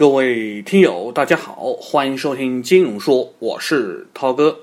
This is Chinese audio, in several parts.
各位听友，大家好，欢迎收听金融说，我是涛哥。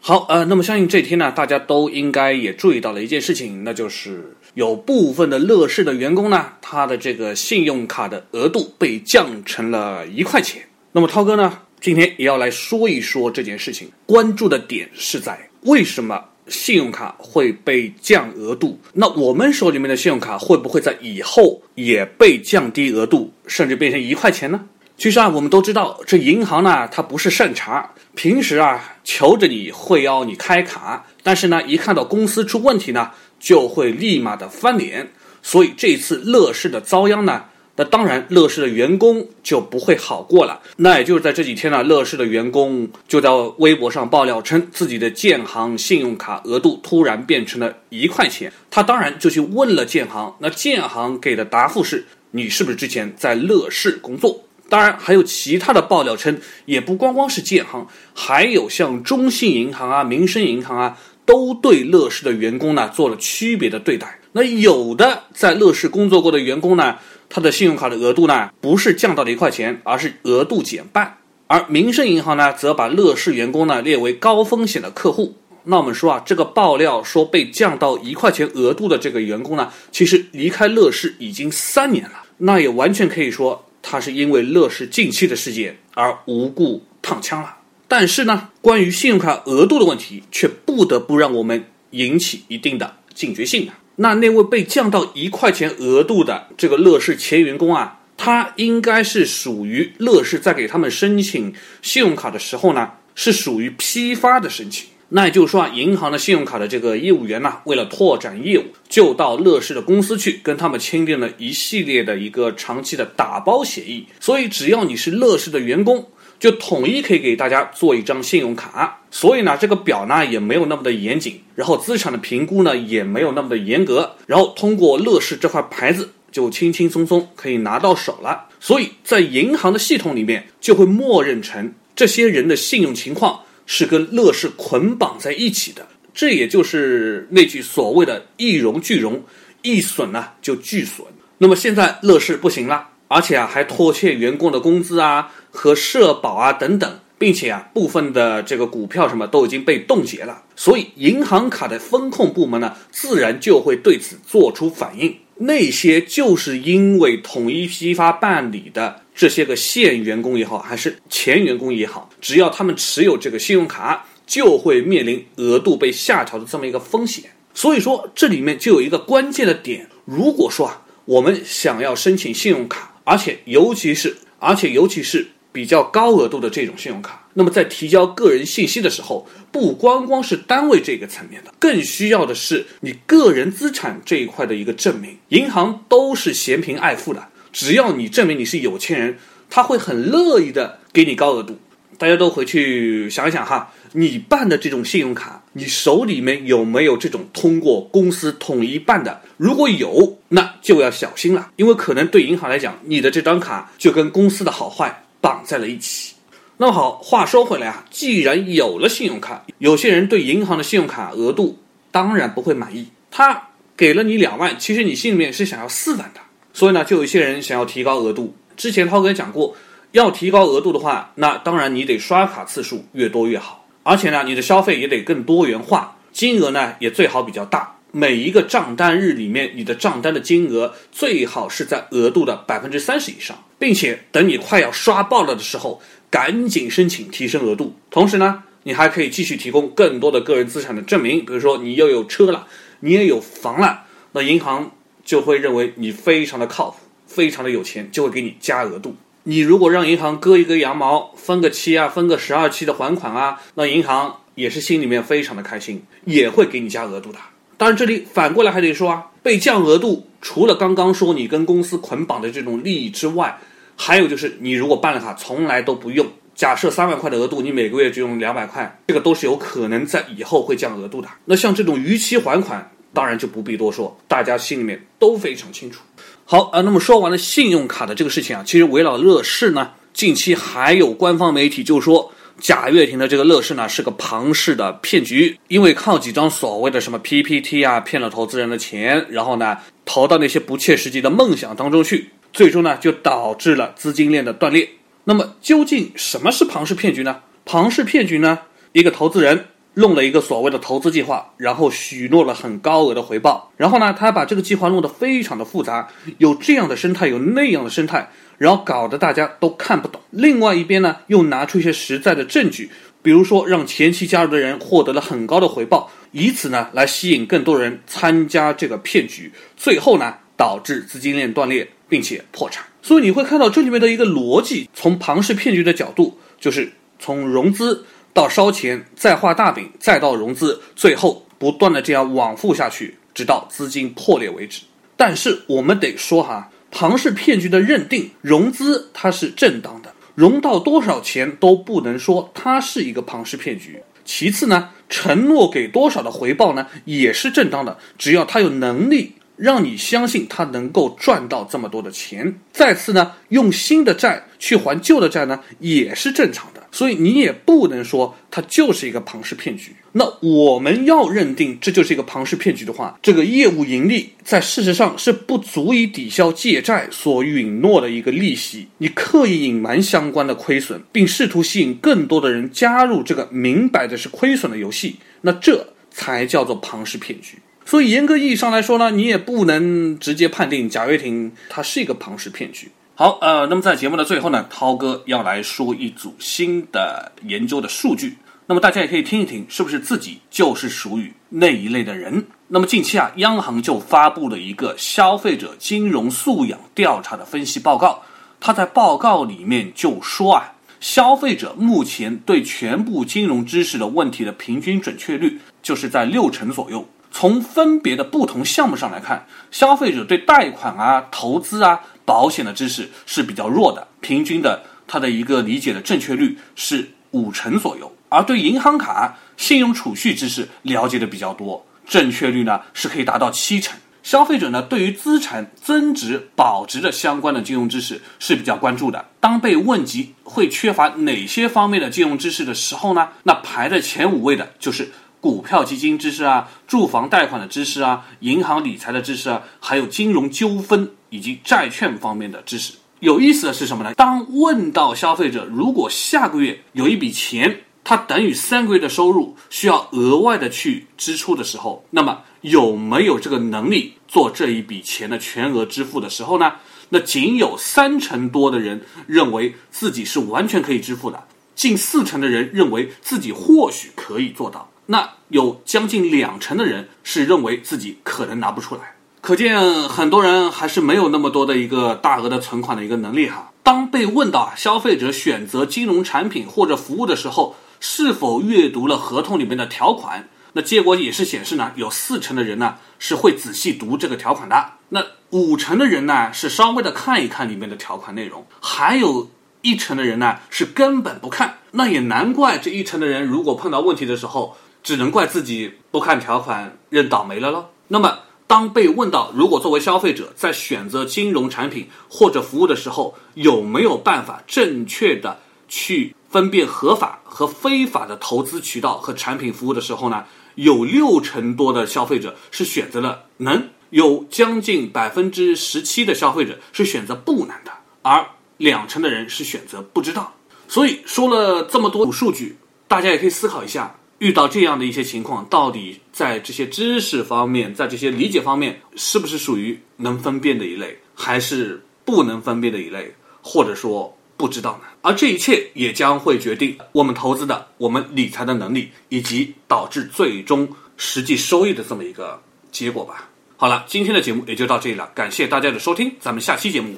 好，呃，那么相信这天呢，大家都应该也注意到了一件事情，那就是有部分的乐视的员工呢，他的这个信用卡的额度被降成了一块钱。那么涛哥呢，今天也要来说一说这件事情，关注的点是在为什么信用卡会被降额度？那我们手里面的信用卡会不会在以后也被降低额度，甚至变成一块钱呢？其实啊，我们都知道，这银行呢，它不是善茬，平时啊，求着你会要你开卡，但是呢，一看到公司出问题呢，就会立马的翻脸。所以这次乐视的遭殃呢，那当然乐视的员工就不会好过了。那也就是在这几天呢，乐视的员工就在微博上爆料称，自己的建行信用卡额度突然变成了一块钱。他当然就去问了建行，那建行给的答复是：你是不是之前在乐视工作？当然，还有其他的爆料称，也不光光是建行，还有像中信银行啊、民生银行啊，都对乐视的员工呢做了区别的对待。那有的在乐视工作过的员工呢，他的信用卡的额度呢不是降到了一块钱，而是额度减半。而民生银行呢，则把乐视员工呢列为高风险的客户。那我们说啊，这个爆料说被降到一块钱额度的这个员工呢，其实离开乐视已经三年了，那也完全可以说。他是因为乐视近期的事件而无故烫枪了，但是呢，关于信用卡额度的问题，却不得不让我们引起一定的警觉性啊。那那位被降到一块钱额度的这个乐视前员工啊，他应该是属于乐视在给他们申请信用卡的时候呢，是属于批发的申请。那也就是说啊，银行的信用卡的这个业务员呢，为了拓展业务，就到乐视的公司去，跟他们签订了一系列的一个长期的打包协议。所以只要你是乐视的员工，就统一可以给大家做一张信用卡。所以呢，这个表呢也没有那么的严谨，然后资产的评估呢也没有那么的严格，然后通过乐视这块牌子就轻轻松松可以拿到手了。所以在银行的系统里面，就会默认成这些人的信用情况。是跟乐视捆绑在一起的，这也就是那句所谓的“一荣俱荣，一损呢就俱损”。那么现在乐视不行了，而且啊还拖欠员工的工资啊和社保啊等等，并且啊部分的这个股票什么都已经被冻结了，所以银行卡的风控部门呢自然就会对此做出反应。那些就是因为统一批发办理的。这些个现员工也好，还是前员工也好，只要他们持有这个信用卡，就会面临额度被下调的这么一个风险。所以说，这里面就有一个关键的点：如果说啊，我们想要申请信用卡，而且尤其是而且尤其是比较高额度的这种信用卡，那么在提交个人信息的时候，不光光是单位这个层面的，更需要的是你个人资产这一块的一个证明。银行都是嫌贫爱富的。只要你证明你是有钱人，他会很乐意的给你高额度。大家都回去想一想哈，你办的这种信用卡，你手里面有没有这种通过公司统一办的？如果有，那就要小心了，因为可能对银行来讲，你的这张卡就跟公司的好坏绑在了一起。那么好，话说回来啊，既然有了信用卡，有些人对银行的信用卡额度当然不会满意。他给了你两万，其实你心里面是想要四万的。所以呢，就有一些人想要提高额度。之前涛哥讲过，要提高额度的话，那当然你得刷卡次数越多越好，而且呢，你的消费也得更多元化，金额呢也最好比较大。每一个账单日里面，你的账单的金额最好是在额度的百分之三十以上，并且等你快要刷爆了的时候，赶紧申请提升额度。同时呢，你还可以继续提供更多的个人资产的证明，比如说你又有车了，你也有房了，那银行。就会认为你非常的靠谱，非常的有钱，就会给你加额度。你如果让银行割一根羊毛，分个期啊，分个十二期的还款啊，那银行也是心里面非常的开心，也会给你加额度的。当然，这里反过来还得说啊，被降额度，除了刚刚说你跟公司捆绑的这种利益之外，还有就是你如果办了卡从来都不用，假设三万块的额度，你每个月只用两百块，这个都是有可能在以后会降额度的。那像这种逾期还款。当然就不必多说，大家心里面都非常清楚。好啊，那么说完了信用卡的这个事情啊，其实围绕乐视呢，近期还有官方媒体就说贾跃亭的这个乐视呢是个庞氏的骗局，因为靠几张所谓的什么 PPT 啊骗了投资人的钱，然后呢投到那些不切实际的梦想当中去，最终呢就导致了资金链的断裂。那么究竟什么是庞氏骗局呢？庞氏骗局呢，一个投资人。弄了一个所谓的投资计划，然后许诺了很高额的回报，然后呢，他把这个计划弄得非常的复杂，有这样的生态，有那样的生态，然后搞得大家都看不懂。另外一边呢，又拿出一些实在的证据，比如说让前期加入的人获得了很高的回报，以此呢来吸引更多人参加这个骗局，最后呢导致资金链断裂并且破产。所以你会看到这里面的一个逻辑，从庞氏骗局的角度，就是从融资。到烧钱，再画大饼，再到融资，最后不断的这样往复下去，直到资金破裂为止。但是我们得说哈，庞氏骗局的认定，融资它是正当的，融到多少钱都不能说它是一个庞氏骗局。其次呢，承诺给多少的回报呢，也是正当的，只要他有能力。让你相信他能够赚到这么多的钱。再次呢，用新的债去还旧的债呢，也是正常的。所以你也不能说它就是一个庞氏骗局。那我们要认定这就是一个庞氏骗局的话，这个业务盈利在事实上是不足以抵消借债所允诺的一个利息。你刻意隐瞒相关的亏损，并试图吸引更多的人加入这个明摆着是亏损的游戏，那这才叫做庞氏骗局。所以严格意义上来说呢，你也不能直接判定贾跃亭他是一个庞氏骗局。好，呃，那么在节目的最后呢，涛哥要来说一组新的研究的数据，那么大家也可以听一听，是不是自己就是属于那一类的人？那么近期啊，央行就发布了一个消费者金融素养调查的分析报告，他在报告里面就说啊，消费者目前对全部金融知识的问题的平均准确率就是在六成左右。从分别的不同项目上来看，消费者对贷款啊、投资啊、保险的知识是比较弱的，平均的它的一个理解的正确率是五成左右；而对银行卡、信用储蓄知识了解的比较多，正确率呢是可以达到七成。消费者呢对于资产增值、保值的相关的金融知识是比较关注的。当被问及会缺乏哪些方面的金融知识的时候呢，那排在前五位的就是。股票基金知识啊，住房贷款的知识啊，银行理财的知识啊，还有金融纠纷以及债券方面的知识。有意思的是什么呢？当问到消费者如果下个月有一笔钱，它等于三个月的收入，需要额外的去支出的时候，那么有没有这个能力做这一笔钱的全额支付的时候呢？那仅有三成多的人认为自己是完全可以支付的，近四成的人认为自己或许可以做到。那有将近两成的人是认为自己可能拿不出来，可见很多人还是没有那么多的一个大额的存款的一个能力哈。当被问到消费者选择金融产品或者服务的时候，是否阅读了合同里面的条款？那结果也是显示呢，有四成的人呢是会仔细读这个条款的，那五成的人呢是稍微的看一看里面的条款内容，还有一成的人呢是根本不看。那也难怪这一成的人如果碰到问题的时候。只能怪自己不看条款认倒霉了喽。那么，当被问到如果作为消费者在选择金融产品或者服务的时候，有没有办法正确的去分辨合法和非法的投资渠道和产品服务的时候呢？有六成多的消费者是选择了能，有将近百分之十七的消费者是选择不能的，而两成的人是选择不知道。所以说了这么多数据，大家也可以思考一下。遇到这样的一些情况，到底在这些知识方面，在这些理解方面，是不是属于能分辨的一类，还是不能分辨的一类，或者说不知道呢？而这一切也将会决定我们投资的、我们理财的能力，以及导致最终实际收益的这么一个结果吧。好了，今天的节目也就到这里了，感谢大家的收听，咱们下期节目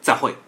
再会。